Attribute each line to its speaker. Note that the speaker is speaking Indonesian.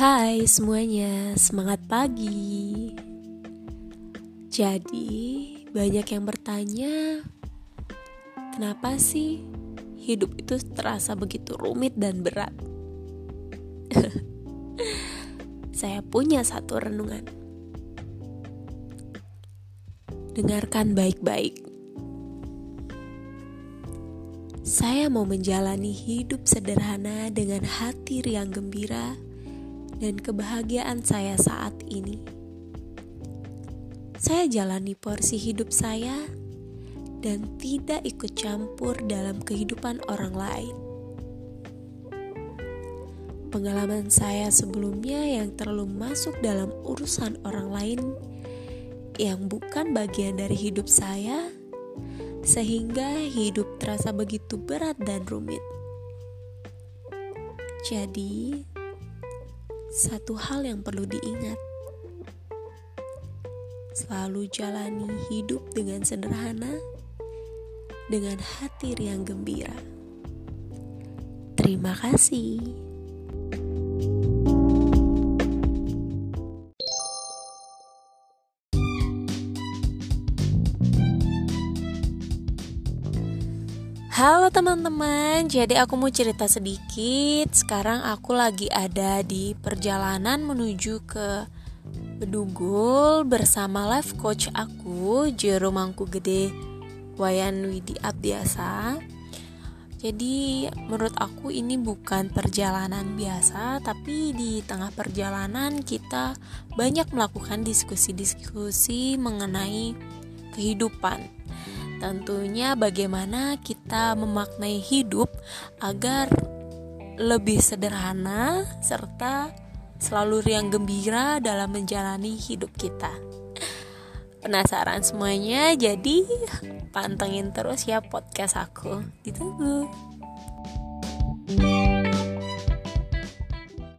Speaker 1: Hai semuanya, semangat pagi. Jadi, banyak yang bertanya, kenapa sih hidup itu terasa begitu rumit dan berat? Saya punya satu renungan. Dengarkan baik-baik. Saya mau menjalani hidup sederhana dengan hati riang gembira dan kebahagiaan saya saat ini. Saya jalani porsi hidup saya dan tidak ikut campur dalam kehidupan orang lain. Pengalaman saya sebelumnya yang terlalu masuk dalam urusan orang lain yang bukan bagian dari hidup saya sehingga hidup terasa begitu berat dan rumit. Jadi, satu hal yang perlu diingat: selalu jalani hidup dengan sederhana, dengan hati yang gembira. Terima kasih. Halo teman-teman, jadi aku mau cerita sedikit. Sekarang aku lagi ada di perjalanan menuju ke Bedugul bersama life coach aku, Jero Mangku Gede Wayan Widi Abdiasa. Jadi menurut aku ini bukan perjalanan biasa, tapi di tengah perjalanan kita banyak melakukan diskusi-diskusi mengenai kehidupan Tentunya bagaimana kita memaknai hidup agar lebih sederhana serta selalu riang gembira dalam menjalani hidup kita. Penasaran semuanya? Jadi pantengin terus ya podcast aku. Ditunggu. thank